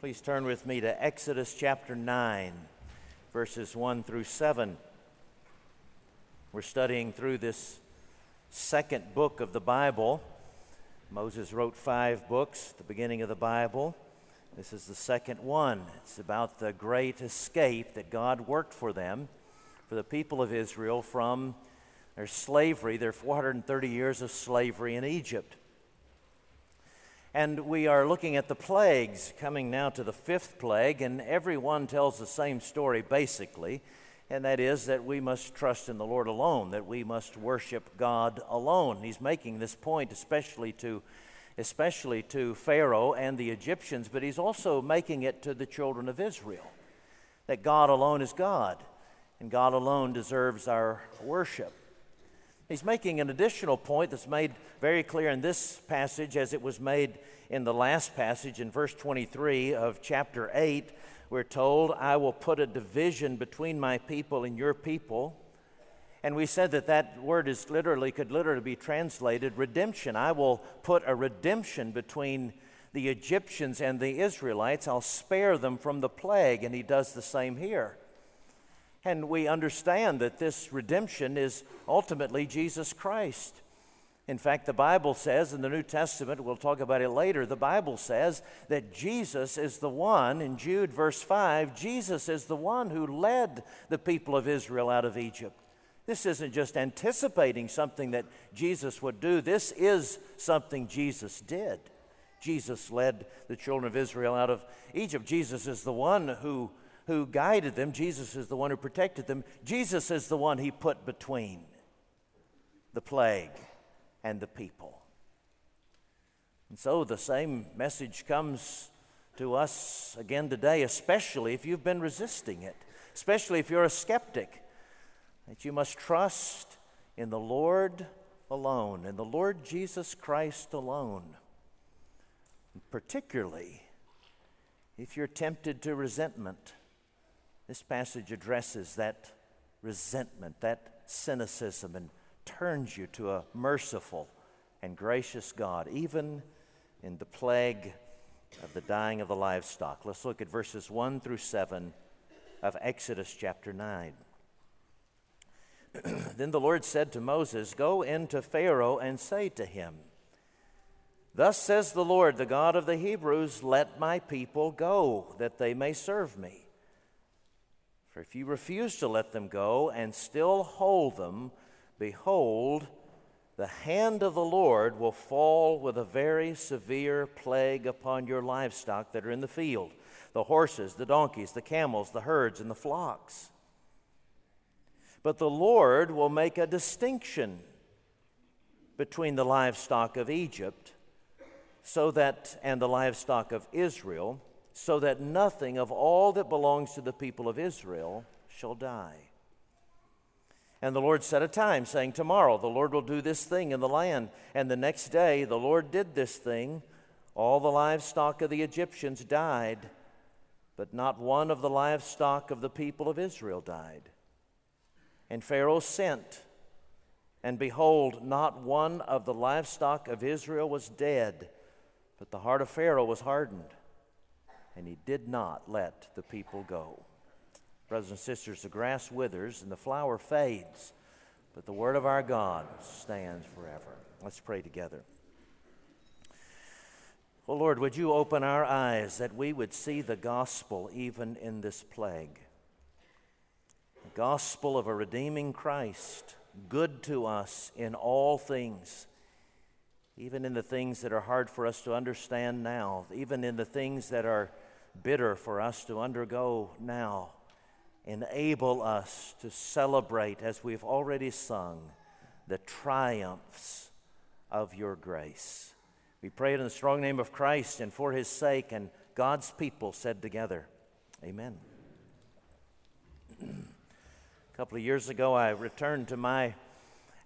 Please turn with me to Exodus chapter 9, verses 1 through 7. We're studying through this second book of the Bible. Moses wrote five books at the beginning of the Bible. This is the second one. It's about the great escape that God worked for them, for the people of Israel from their slavery, their 430 years of slavery in Egypt. And we are looking at the plagues, coming now to the fifth plague, and everyone tells the same story basically, and that is that we must trust in the Lord alone, that we must worship God alone. He's making this point especially to especially to Pharaoh and the Egyptians, but he's also making it to the children of Israel that God alone is God, and God alone deserves our worship. He's making an additional point that's made very clear in this passage as it was made in the last passage in verse 23 of chapter 8. We're told, I will put a division between my people and your people. And we said that that word is literally, could literally be translated redemption. I will put a redemption between the Egyptians and the Israelites. I'll spare them from the plague. And he does the same here. And we understand that this redemption is ultimately Jesus Christ. In fact, the Bible says in the New Testament, we'll talk about it later, the Bible says that Jesus is the one, in Jude verse 5, Jesus is the one who led the people of Israel out of Egypt. This isn't just anticipating something that Jesus would do, this is something Jesus did. Jesus led the children of Israel out of Egypt. Jesus is the one who who guided them. Jesus is the one who protected them. Jesus is the one he put between the plague and the people. And so the same message comes to us again today, especially if you've been resisting it, especially if you're a skeptic, that you must trust in the Lord alone, in the Lord Jesus Christ alone. particularly if you're tempted to resentment this passage addresses that resentment, that cynicism, and turns you to a merciful and gracious God, even in the plague of the dying of the livestock. Let's look at verses 1 through 7 of Exodus chapter 9. then the Lord said to Moses, Go into Pharaoh and say to him, Thus says the Lord, the God of the Hebrews, Let my people go, that they may serve me. For if you refuse to let them go and still hold them, behold, the hand of the Lord will fall with a very severe plague upon your livestock that are in the field the horses, the donkeys, the camels, the herds, and the flocks. But the Lord will make a distinction between the livestock of Egypt so that and the livestock of Israel so that nothing of all that belongs to the people of Israel shall die. And the Lord set a time, saying, Tomorrow the Lord will do this thing in the land. And the next day the Lord did this thing. All the livestock of the Egyptians died, but not one of the livestock of the people of Israel died. And Pharaoh sent, and behold, not one of the livestock of Israel was dead, but the heart of Pharaoh was hardened and he did not let the people go. Brothers and sisters, the grass withers and the flower fades, but the word of our God stands forever. Let's pray together. Oh Lord, would you open our eyes that we would see the gospel even in this plague? The gospel of a redeeming Christ, good to us in all things, even in the things that are hard for us to understand now, even in the things that are bitter for us to undergo now. Enable us to celebrate, as we've already sung, the triumphs of your grace. We pray it in the strong name of Christ and for his sake, and God's people said together, Amen. A couple of years ago, I returned to my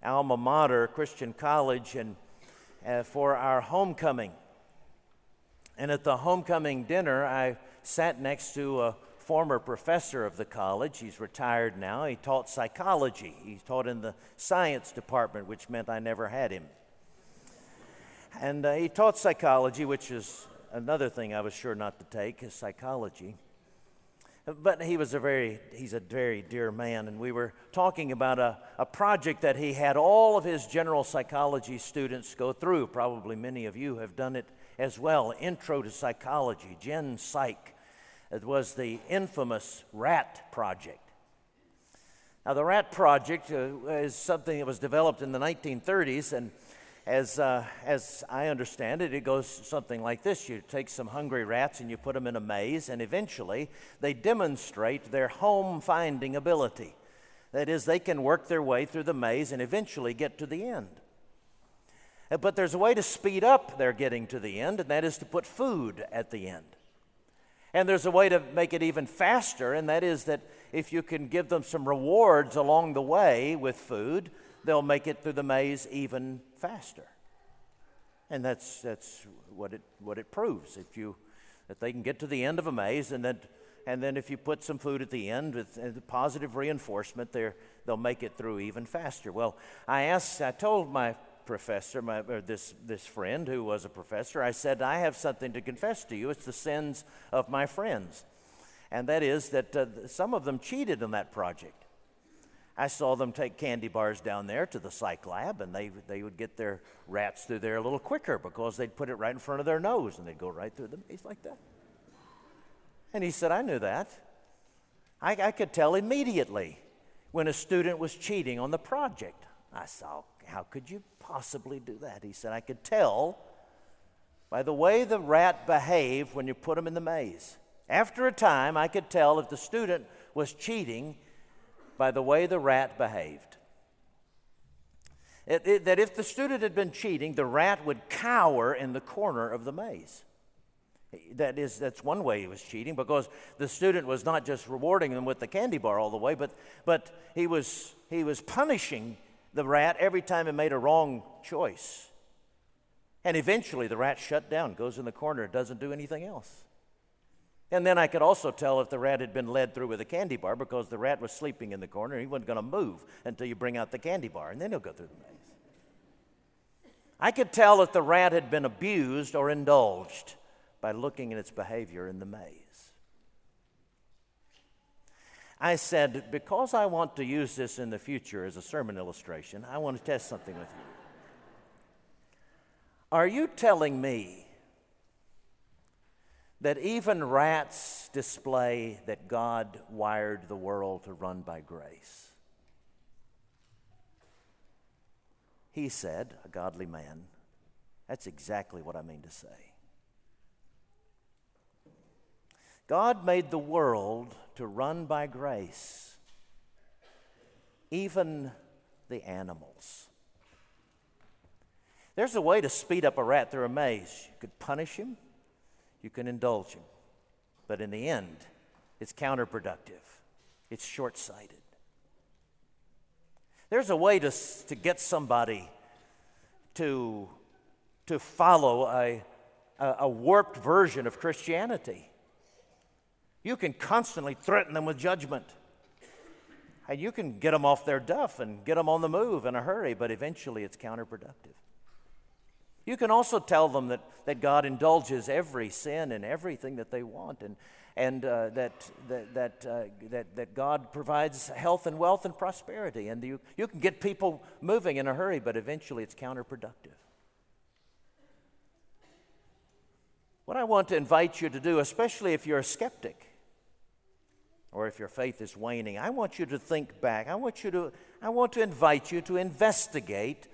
alma mater, Christian College, and uh, for our homecoming. And at the homecoming dinner, I sat next to a former professor of the college. He's retired now. He taught psychology, he taught in the science department, which meant I never had him. And uh, he taught psychology, which is another thing I was sure not to take is psychology. But he was a very, he's a very dear man, and we were talking about a, a project that he had all of his general psychology students go through. Probably many of you have done it as well. Intro to Psychology, Gen Psych. It was the infamous RAT project. Now, the RAT project uh, is something that was developed in the 1930s, and as, uh, as I understand it, it goes something like this You take some hungry rats and you put them in a maze, and eventually they demonstrate their home finding ability. That is, they can work their way through the maze and eventually get to the end. But there's a way to speed up their getting to the end, and that is to put food at the end. And there's a way to make it even faster, and that is that if you can give them some rewards along the way with food, they'll make it through the maze even faster. And that's, that's what, it, what it proves. If you, that they can get to the end of a maze, and then, and then if you put some food at the end with positive reinforcement, they'll make it through even faster. Well, I asked, I told my professor, my, or this, this friend who was a professor, I said, I have something to confess to you. It's the sins of my friends. And that is that uh, some of them cheated on that project. I saw them take candy bars down there to the psych lab, and they, they would get their rats through there a little quicker because they'd put it right in front of their nose and they'd go right through the maze like that. And he said, I knew that. I, I could tell immediately when a student was cheating on the project. I saw, how could you possibly do that? He said, I could tell by the way the rat behaved when you put him in the maze. After a time, I could tell if the student was cheating by the way the rat behaved. It, it, that if the student had been cheating, the rat would cower in the corner of the maze. That is, that's one way he was cheating because the student was not just rewarding them with the candy bar all the way, but, but he, was, he was punishing the rat every time it made a wrong choice. And eventually the rat shut down, goes in the corner, doesn't do anything else. And then I could also tell if the rat had been led through with a candy bar because the rat was sleeping in the corner. He wasn't going to move until you bring out the candy bar, and then he'll go through the maze. I could tell if the rat had been abused or indulged by looking at its behavior in the maze. I said, because I want to use this in the future as a sermon illustration, I want to test something with you. Are you telling me that even rats display that God wired the world to run by grace. He said, a godly man, that's exactly what I mean to say. God made the world to run by grace, even the animals. There's a way to speed up a rat through a maze. You could punish him, you can indulge him. But in the end, it's counterproductive, it's short sighted. There's a way to, to get somebody to, to follow a, a, a warped version of Christianity. You can constantly threaten them with judgment. And you can get them off their duff and get them on the move in a hurry, but eventually it's counterproductive. You can also tell them that, that God indulges every sin and everything that they want, and, and uh, that, that, that, uh, that, that God provides health and wealth and prosperity. And you, you can get people moving in a hurry, but eventually it's counterproductive. What I want to invite you to do, especially if you're a skeptic or if your faith is waning, I want you to think back. I want, you to, I want to invite you to investigate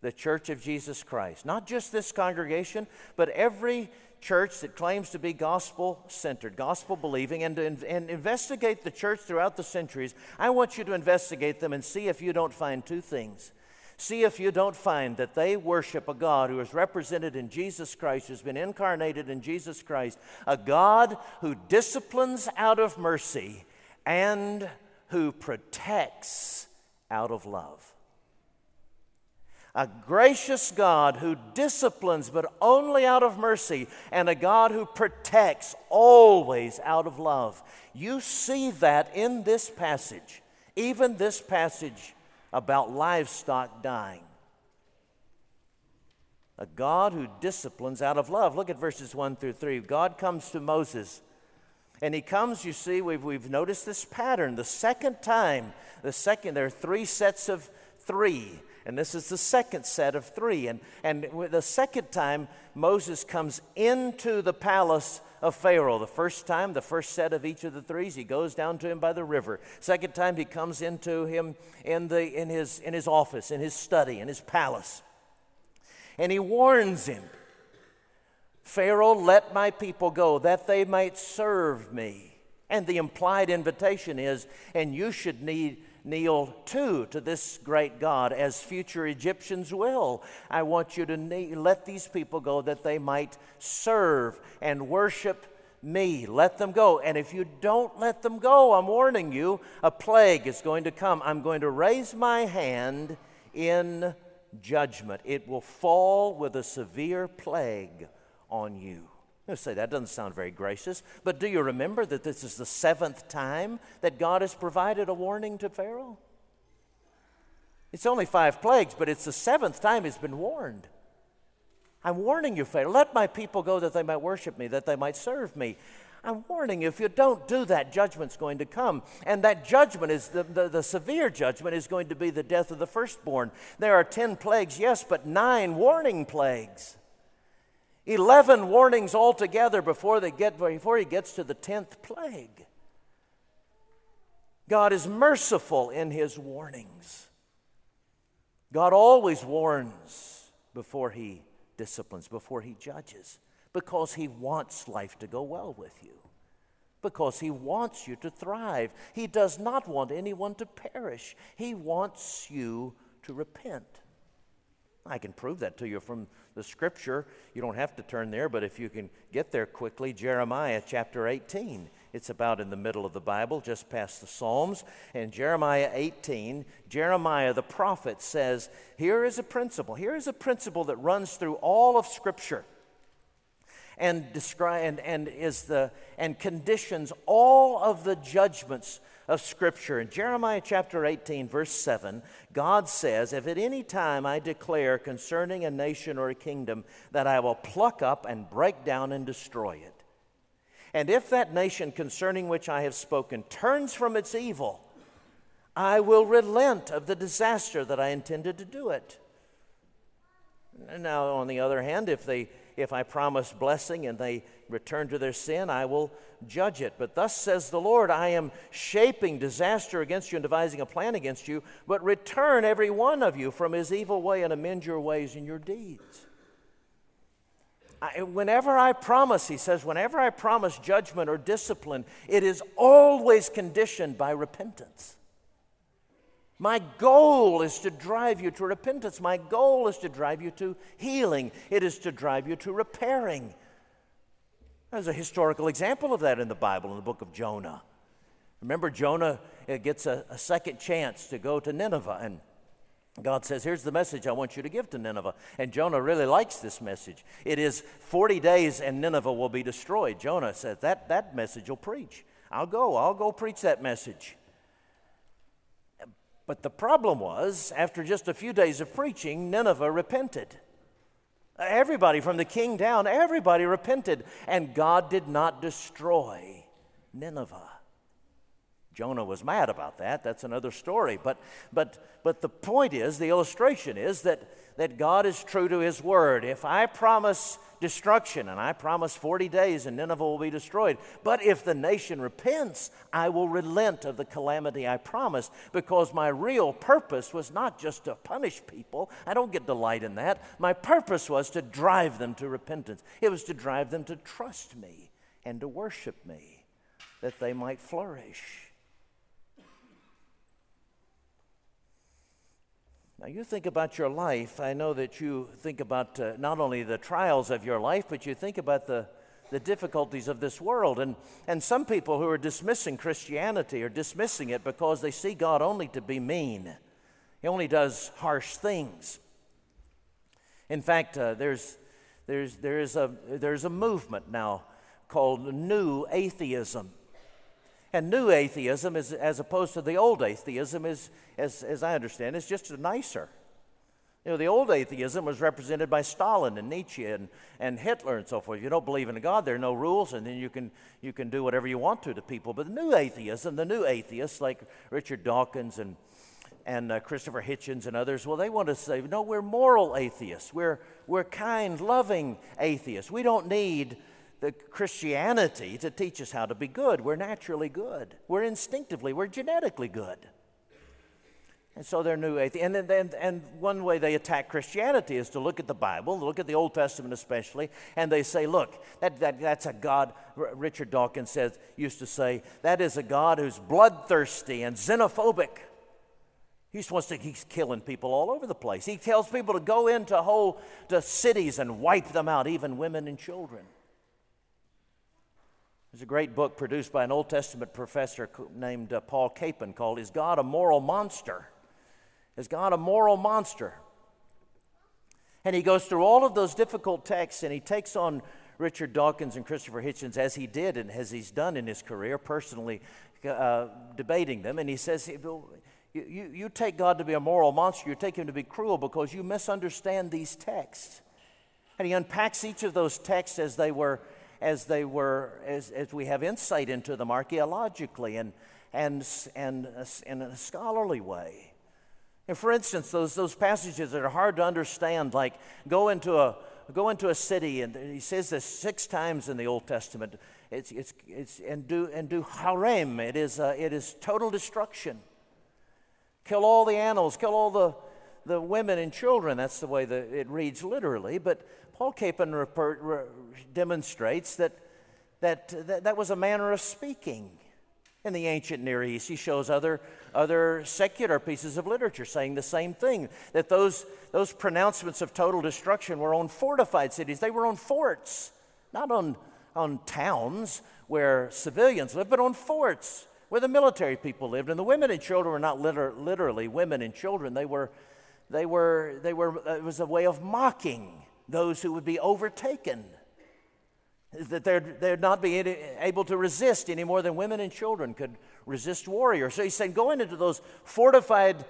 the Church of Jesus Christ. Not just this congregation, but every church that claims to be gospel centered, gospel believing, and, and investigate the church throughout the centuries. I want you to investigate them and see if you don't find two things. See if you don't find that they worship a God who is represented in Jesus Christ, who's been incarnated in Jesus Christ, a God who disciplines out of mercy and who protects out of love a gracious God who disciplines but only out of mercy, and a God who protects always out of love. You see that in this passage, even this passage about livestock dying. a God who disciplines out of love. Look at verses 1 through 3. God comes to Moses. And he comes, you see, we've, we've noticed this pattern. The second time, the second, there are three sets of three. And this is the second set of three. And, and the second time, Moses comes into the palace of Pharaoh. The first time, the first set of each of the threes, he goes down to him by the river. Second time, he comes into him in, the, in, his, in his office, in his study, in his palace. And he warns him Pharaoh, let my people go that they might serve me. And the implied invitation is, and you should need kneel too to this great God, as future Egyptians will. I want you to kneel, let these people go that they might serve and worship me. Let them go. And if you don't let them go, I'm warning you, a plague is going to come. I'm going to raise my hand in judgment. It will fall with a severe plague on you. You say that doesn't sound very gracious, but do you remember that this is the seventh time that God has provided a warning to Pharaoh? It's only five plagues, but it's the seventh time he's been warned. I'm warning you, Pharaoh, let my people go that they might worship me, that they might serve me. I'm warning you, if you don't do that, judgment's going to come. And that judgment is the, the, the, severe judgment is going to be the death of the firstborn. There are 10 plagues, yes, but nine warning plagues. 11 warnings altogether before, they get, before he gets to the 10th plague. God is merciful in his warnings. God always warns before he disciplines, before he judges, because he wants life to go well with you, because he wants you to thrive. He does not want anyone to perish, he wants you to repent. I can prove that to you from the scripture. You don't have to turn there, but if you can get there quickly, Jeremiah chapter 18. It's about in the middle of the Bible, just past the Psalms. And Jeremiah 18, Jeremiah the prophet says, Here is a principle. Here is a principle that runs through all of Scripture and, describe, and, and, is the, and conditions all of the judgments of Scripture. In Jeremiah chapter 18, verse 7, God says, If at any time I declare concerning a nation or a kingdom that I will pluck up and break down and destroy it, and if that nation concerning which I have spoken turns from its evil, I will relent of the disaster that I intended to do it. Now, on the other hand, if they if I promise blessing and they return to their sin, I will judge it. But thus says the Lord, I am shaping disaster against you and devising a plan against you, but return every one of you from his evil way and amend your ways and your deeds. I, whenever I promise, he says, whenever I promise judgment or discipline, it is always conditioned by repentance. My goal is to drive you to repentance. My goal is to drive you to healing. It is to drive you to repairing. There's a historical example of that in the Bible, in the book of Jonah. Remember, Jonah gets a, a second chance to go to Nineveh, and God says, Here's the message I want you to give to Nineveh. And Jonah really likes this message. It is 40 days and Nineveh will be destroyed. Jonah says, That, that message will preach. I'll go, I'll go preach that message. But the problem was, after just a few days of preaching, Nineveh repented. Everybody, from the king down, everybody repented, and God did not destroy Nineveh. Jonah was mad about that. That's another story. But, but, but the point is, the illustration is that, that God is true to his word. If I promise destruction, and I promise 40 days and Nineveh will be destroyed. But if the nation repents, I will relent of the calamity I promised because my real purpose was not just to punish people. I don't get delight in that. My purpose was to drive them to repentance, it was to drive them to trust me and to worship me that they might flourish. Now, you think about your life. I know that you think about uh, not only the trials of your life, but you think about the, the difficulties of this world. And, and some people who are dismissing Christianity are dismissing it because they see God only to be mean, He only does harsh things. In fact, uh, there's, there's, there's, a, there's a movement now called New Atheism. And new atheism, is, as opposed to the old atheism, is, as, as I understand, is just nicer. You know, the old atheism was represented by Stalin and Nietzsche and, and Hitler and so forth. You don't believe in a God, there are no rules, and then you can, you can do whatever you want to to people. But the new atheism, the new atheists like Richard Dawkins and, and uh, Christopher Hitchens and others, well, they want to say, no, we're moral atheists. We're, we're kind, loving atheists. We don't need the Christianity to teach us how to be good. We're naturally good. We're instinctively, we're genetically good. And so they're new atheists. And, and, and one way they attack Christianity is to look at the Bible, look at the Old Testament especially, and they say, look, that, that, that's a God, Richard Dawkins says, used to say, that is a God who's bloodthirsty and xenophobic. He just wants to, he's killing people all over the place. He tells people to go into whole to cities and wipe them out, even women and children. There's a great book produced by an Old Testament professor named uh, Paul Copan called Is God a Moral Monster? Is God a moral monster? And he goes through all of those difficult texts and he takes on Richard Dawkins and Christopher Hitchens as he did and as he's done in his career, personally uh, debating them. And he says, you, you, you take God to be a moral monster, you take him to be cruel because you misunderstand these texts. And he unpacks each of those texts as they were, as they were, as, as we have insight into them archaeologically and, and, and, in a scholarly way. And for instance, those, those passages that are hard to understand, like go into a, go into a city, and he says this six times in the Old Testament. It's, it's, it's, and, do, and do herem, it is, uh, it is total destruction. Kill all the animals, kill all the, the women and children. That's the way that it reads literally. But Paul Copan re- demonstrates that, that, that that was a manner of speaking in the ancient Near East. He shows other, other secular pieces of literature saying the same thing that those, those pronouncements of total destruction were on fortified cities, they were on forts, not on, on towns where civilians lived, but on forts where the military people lived. And the women and children were not liter- literally women and children, they were, they were, they were, it was a way of mocking those who would be overtaken that they'd, they'd not be able to resist any more than women and children could resist warriors. So he's saying, going into those fortified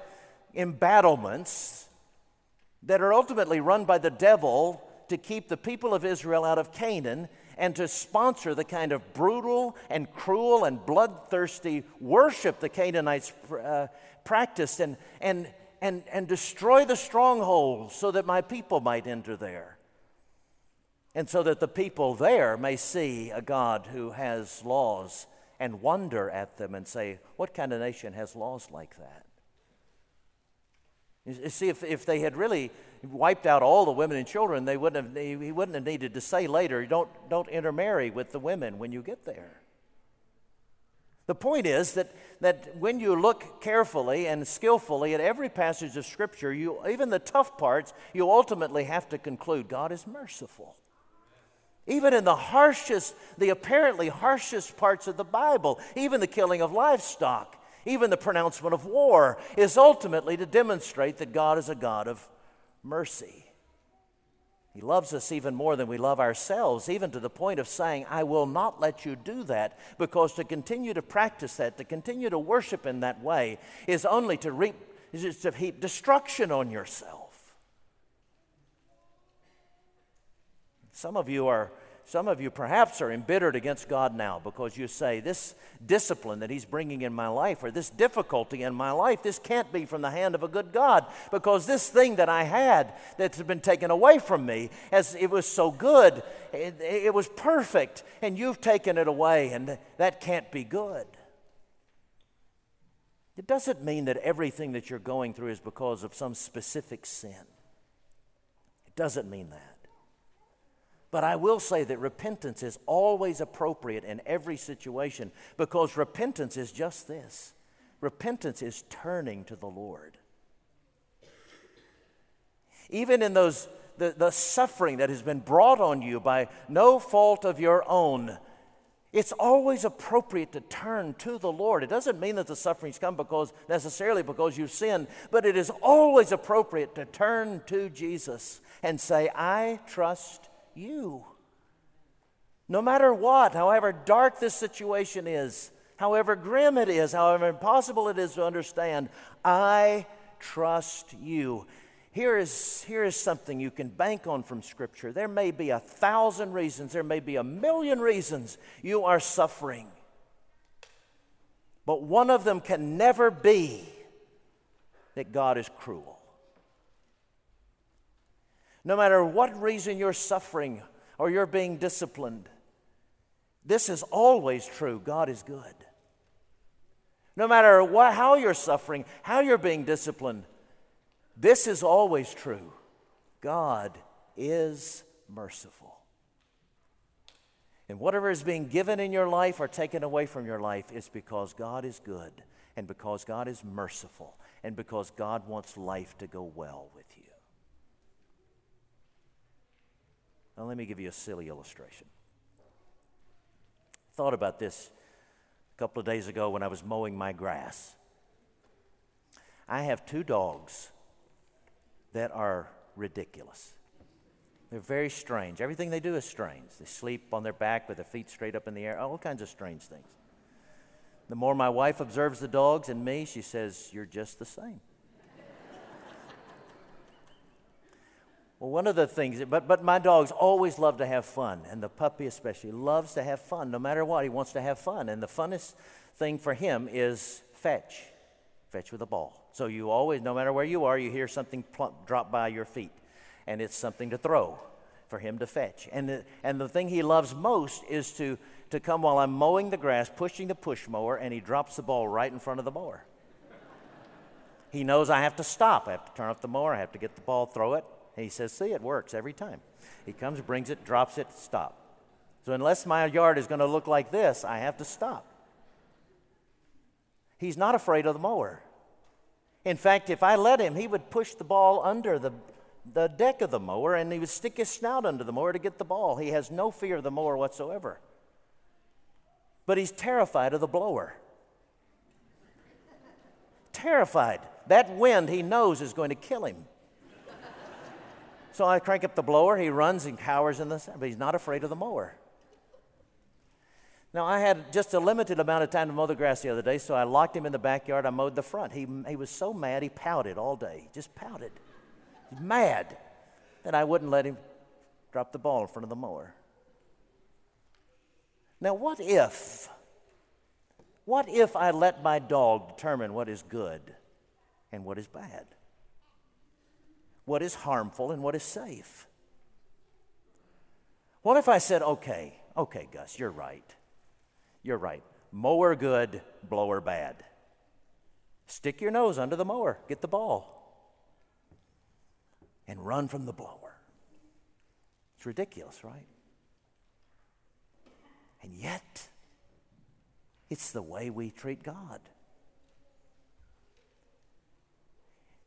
embattlements that are ultimately run by the devil to keep the people of Israel out of Canaan and to sponsor the kind of brutal and cruel and bloodthirsty worship the Canaanites uh, practiced and, and, and, and destroy the strongholds so that my people might enter there and so that the people there may see a God who has laws and wonder at them and say, What kind of nation has laws like that? You see, if, if they had really wiped out all the women and children, they wouldn't have, he wouldn't have needed to say later, don't, don't intermarry with the women when you get there. The point is that, that when you look carefully and skillfully at every passage of Scripture, you, even the tough parts, you ultimately have to conclude God is merciful. Even in the harshest, the apparently harshest parts of the Bible, even the killing of livestock, even the pronouncement of war, is ultimately to demonstrate that God is a God of mercy. He loves us even more than we love ourselves, even to the point of saying, I will not let you do that, because to continue to practice that, to continue to worship in that way, is only to reap, is to heap destruction on yourself. Some of you are some of you perhaps are embittered against God now because you say, This discipline that He's bringing in my life, or this difficulty in my life, this can't be from the hand of a good God because this thing that I had that's been taken away from me, as it was so good, it, it was perfect, and you've taken it away, and that can't be good. It doesn't mean that everything that you're going through is because of some specific sin. It doesn't mean that. But I will say that repentance is always appropriate in every situation because repentance is just this repentance is turning to the Lord. Even in those, the, the suffering that has been brought on you by no fault of your own, it's always appropriate to turn to the Lord. It doesn't mean that the sufferings come because necessarily because you've sinned, but it is always appropriate to turn to Jesus and say, I trust you. No matter what, however dark this situation is, however grim it is, however impossible it is to understand, I trust you. here is, here is something you can bank on from Scripture. There may be a thousand reasons, there may be a million reasons you are suffering. But one of them can never be that God is cruel. No matter what reason you're suffering or you're being disciplined, this is always true. God is good. No matter what, how you're suffering, how you're being disciplined, this is always true. God is merciful. And whatever is being given in your life or taken away from your life is because God is good and because God is merciful and because God wants life to go well with you. Now, let me give you a silly illustration. Thought about this a couple of days ago when I was mowing my grass. I have two dogs that are ridiculous. They're very strange. Everything they do is strange. They sleep on their back with their feet straight up in the air, all kinds of strange things. The more my wife observes the dogs and me, she says, You're just the same. Well, one of the things, but, but my dogs always love to have fun, and the puppy especially loves to have fun. No matter what, he wants to have fun. And the funnest thing for him is fetch, fetch with a ball. So you always, no matter where you are, you hear something plump, drop by your feet, and it's something to throw for him to fetch. And the, and the thing he loves most is to, to come while I'm mowing the grass, pushing the push mower, and he drops the ball right in front of the mower. he knows I have to stop. I have to turn off the mower. I have to get the ball, throw it. And he says, See, it works every time. He comes, brings it, drops it, stop. So unless my yard is going to look like this, I have to stop. He's not afraid of the mower. In fact, if I let him, he would push the ball under the, the deck of the mower and he would stick his snout under the mower to get the ball. He has no fear of the mower whatsoever. But he's terrified of the blower. terrified. That wind he knows is going to kill him. So I crank up the blower, he runs and cowers in the sun, but he's not afraid of the mower. Now, I had just a limited amount of time to mow the grass the other day, so I locked him in the backyard. I mowed the front. He, he was so mad, he pouted all day. He Just pouted. Mad that I wouldn't let him drop the ball in front of the mower. Now, what if, what if I let my dog determine what is good and what is bad? What is harmful and what is safe? What if I said, okay, okay, Gus, you're right. You're right. Mower good, blower bad. Stick your nose under the mower, get the ball, and run from the blower. It's ridiculous, right? And yet, it's the way we treat God.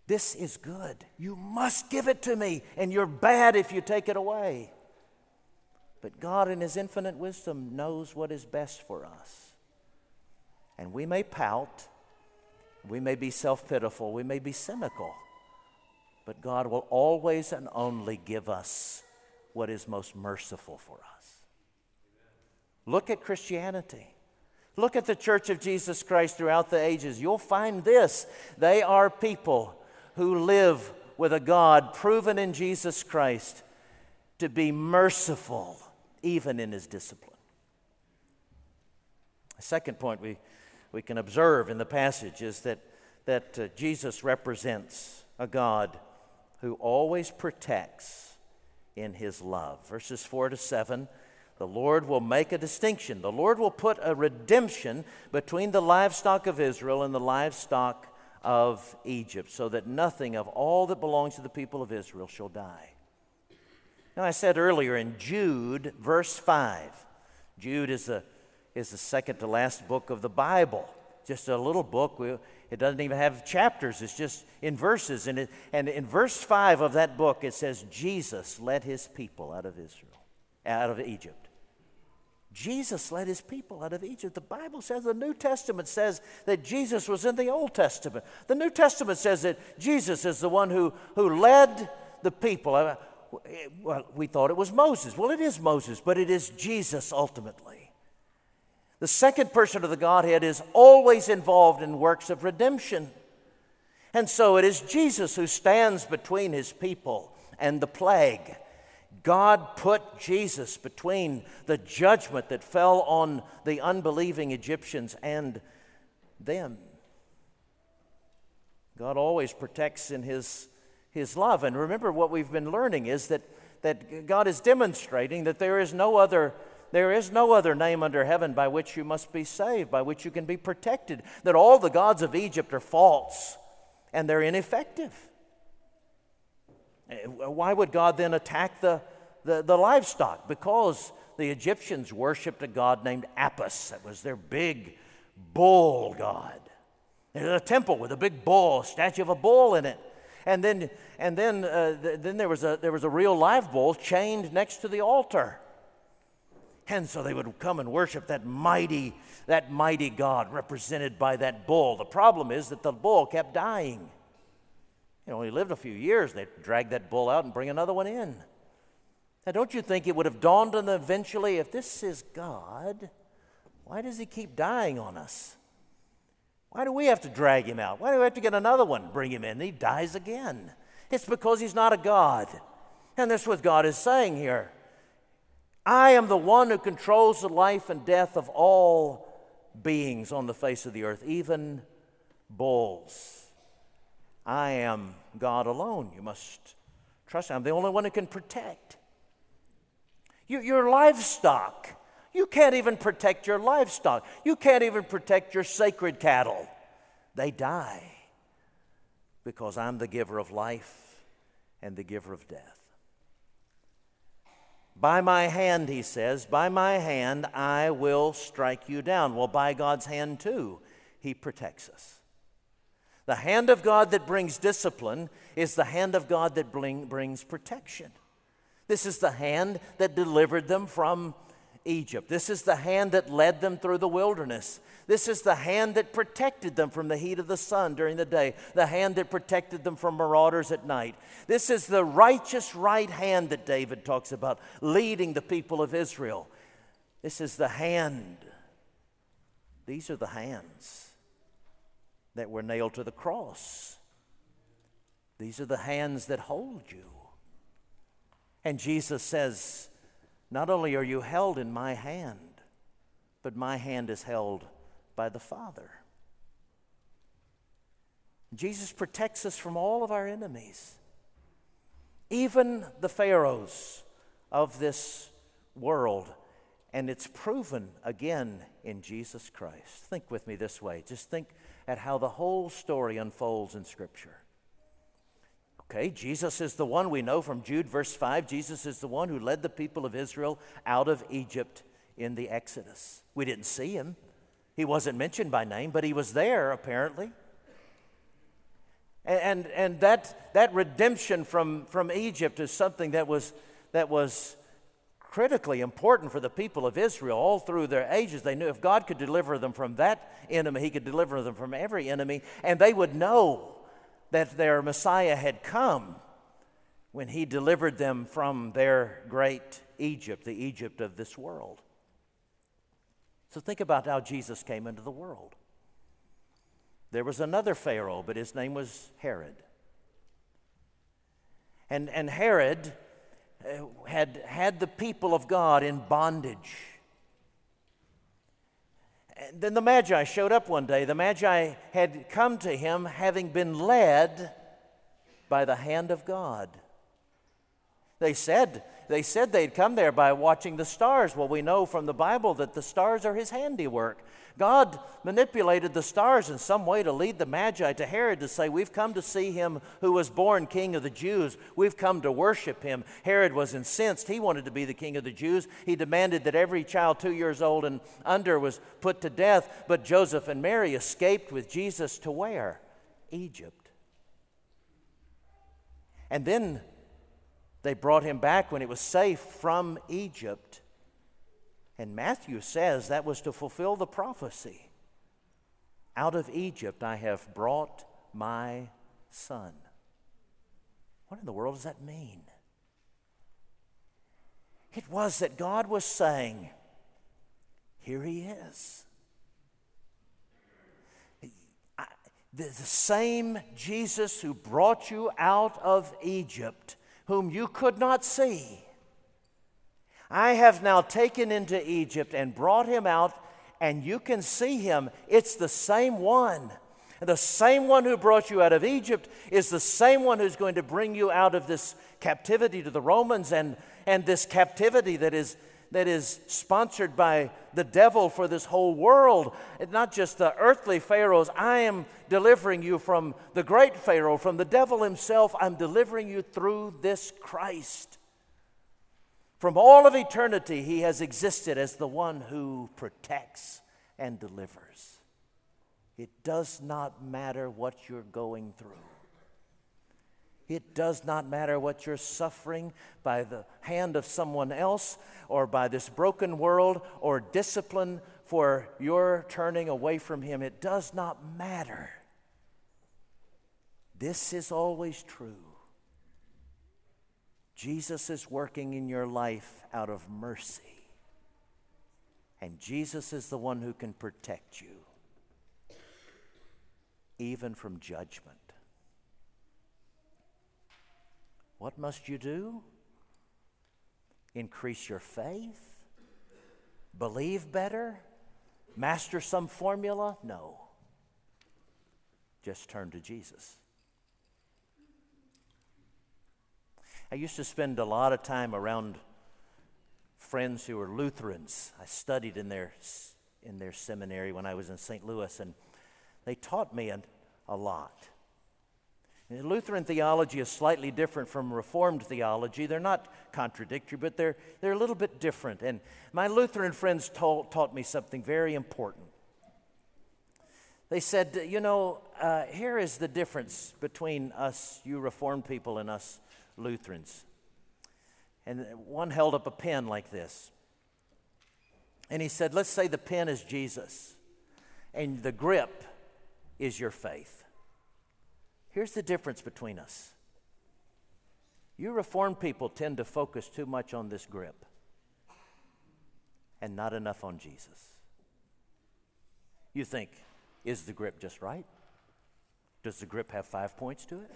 This is good. You must give it to me, and you're bad if you take it away. But God, in His infinite wisdom, knows what is best for us. And we may pout, we may be self pitiful, we may be cynical, but God will always and only give us what is most merciful for us. Look at Christianity. Look at the Church of Jesus Christ throughout the ages. You'll find this. They are people who live with a God proven in Jesus Christ to be merciful even in his discipline. The second point we, we can observe in the passage is that, that uh, Jesus represents a God who always protects in his love. Verses 4 to 7 the Lord will make a distinction. The Lord will put a redemption between the livestock of Israel and the livestock of Egypt, so that nothing of all that belongs to the people of Israel shall die. Now, I said earlier in Jude, verse 5, Jude is the, is the second to last book of the Bible. Just a little book. It doesn't even have chapters, it's just in verses. And, it, and in verse 5 of that book, it says, Jesus led his people out of Israel, out of Egypt. Jesus led his people out of Egypt. The Bible says, the New Testament says that Jesus was in the Old Testament. The New Testament says that Jesus is the one who, who led the people. Uh, well, we thought it was Moses. Well, it is Moses, but it is Jesus ultimately. The second person of the Godhead is always involved in works of redemption. And so it is Jesus who stands between his people and the plague. God put Jesus between the judgment that fell on the unbelieving Egyptians and them. God always protects in his, his love. And remember, what we've been learning is that, that God is demonstrating that there is no other there is no other name under heaven by which you must be saved, by which you can be protected. That all the gods of Egypt are false and they're ineffective. Eh, why would God then attack the, the, the livestock? Because the Egyptians worshiped a god named Apis. That was their big bull god. There's a temple with a big bull, a statue of a bull in it. And then, and then, uh, th- then there, was a, there was a real live bull chained next to the altar. And so they would come and worship that mighty, that mighty God represented by that bull. The problem is that the bull kept dying. You know, he lived a few years. They'd drag that bull out and bring another one in. Now, don't you think it would have dawned on them eventually if this is God, why does he keep dying on us? Why do we have to drag him out? Why do we have to get another one, bring him in? He dies again. It's because he's not a God. And that's what God is saying here. I am the one who controls the life and death of all beings on the face of the earth, even bulls. I am God alone. You must trust me. I'm the only one who can protect. You, your livestock. You can't even protect your livestock. You can't even protect your sacred cattle. They die because I'm the giver of life and the giver of death. By my hand, he says, by my hand I will strike you down. Well, by God's hand, too, he protects us. The hand of God that brings discipline is the hand of God that bring, brings protection. This is the hand that delivered them from Egypt. This is the hand that led them through the wilderness. This is the hand that protected them from the heat of the sun during the day, the hand that protected them from marauders at night. This is the righteous right hand that David talks about, leading the people of Israel. This is the hand. These are the hands that were nailed to the cross. These are the hands that hold you. And Jesus says, Not only are you held in my hand, but my hand is held by the Father. Jesus protects us from all of our enemies, even the pharaohs of this world. And it's proven again in Jesus Christ. Think with me this way. Just think at how the whole story unfolds in Scripture. Okay, Jesus is the one we know from Jude, verse 5. Jesus is the one who led the people of Israel out of Egypt in the Exodus. We didn't see him, he wasn't mentioned by name, but he was there apparently. And, and, and that, that redemption from, from Egypt is something that was, that was critically important for the people of Israel all through their ages. They knew if God could deliver them from that enemy, He could deliver them from every enemy, and they would know that their Messiah had come when He delivered them from their great Egypt, the Egypt of this world. So think about how Jesus came into the world. There was another Pharaoh, but his name was Herod. And, and Herod uh, had had the people of God in bondage. And then the Magi showed up one day. The Magi had come to him having been led by the hand of God. They said, they said they'd come there by watching the stars. Well, we know from the Bible that the stars are his handiwork. God manipulated the stars in some way to lead the Magi to Herod to say, We've come to see him who was born king of the Jews. We've come to worship him. Herod was incensed. He wanted to be the king of the Jews. He demanded that every child two years old and under was put to death. But Joseph and Mary escaped with Jesus to where? Egypt. And then they brought him back when it was safe from Egypt. And Matthew says that was to fulfill the prophecy. Out of Egypt I have brought my son. What in the world does that mean? It was that God was saying, Here he is. the, the same Jesus who brought you out of Egypt, whom you could not see, I have now taken into Egypt and brought him out, and you can see him. It's the same one. The same one who brought you out of Egypt is the same one who's going to bring you out of this captivity to the Romans and, and this captivity that is, that is sponsored by the devil for this whole world. It's not just the earthly pharaohs. I am delivering you from the great Pharaoh, from the devil himself. I'm delivering you through this Christ. From all of eternity, he has existed as the one who protects and delivers. It does not matter what you're going through. It does not matter what you're suffering by the hand of someone else or by this broken world or discipline for your turning away from Him. It does not matter. This is always true. Jesus is working in your life out of mercy. And Jesus is the one who can protect you even from judgment. What must you do? Increase your faith? Believe better? Master some formula? No. Just turn to Jesus. I used to spend a lot of time around friends who were Lutherans. I studied in their, in their seminary when I was in St. Louis, and they taught me a, a lot. Lutheran theology is slightly different from Reformed theology. They're not contradictory, but they're, they're a little bit different. And my Lutheran friends told, taught me something very important. They said, You know, uh, here is the difference between us, you Reformed people, and us Lutherans. And one held up a pen like this. And he said, Let's say the pen is Jesus, and the grip is your faith. Here's the difference between us. You Reformed people tend to focus too much on this grip and not enough on Jesus. You think, is the grip just right? Does the grip have five points to it?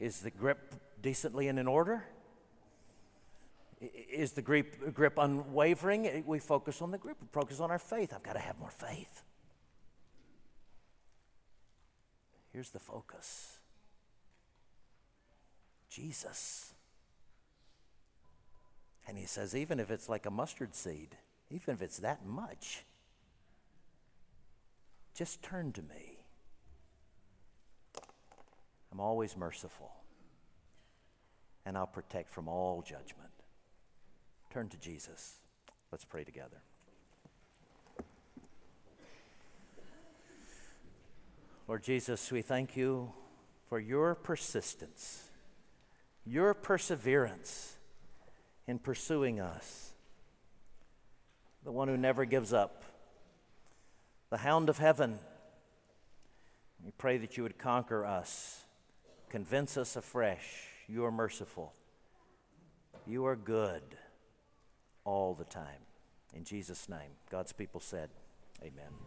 Is the grip decently and in order? Is the grip, grip unwavering? We focus on the grip, we focus on our faith. I've got to have more faith. Here's the focus Jesus. And he says, even if it's like a mustard seed, even if it's that much, just turn to me. I'm always merciful, and I'll protect from all judgment. Turn to Jesus. Let's pray together. Lord Jesus, we thank you for your persistence, your perseverance in pursuing us, the one who never gives up, the hound of heaven. We pray that you would conquer us, convince us afresh. You are merciful, you are good all the time. In Jesus' name, God's people said, Amen.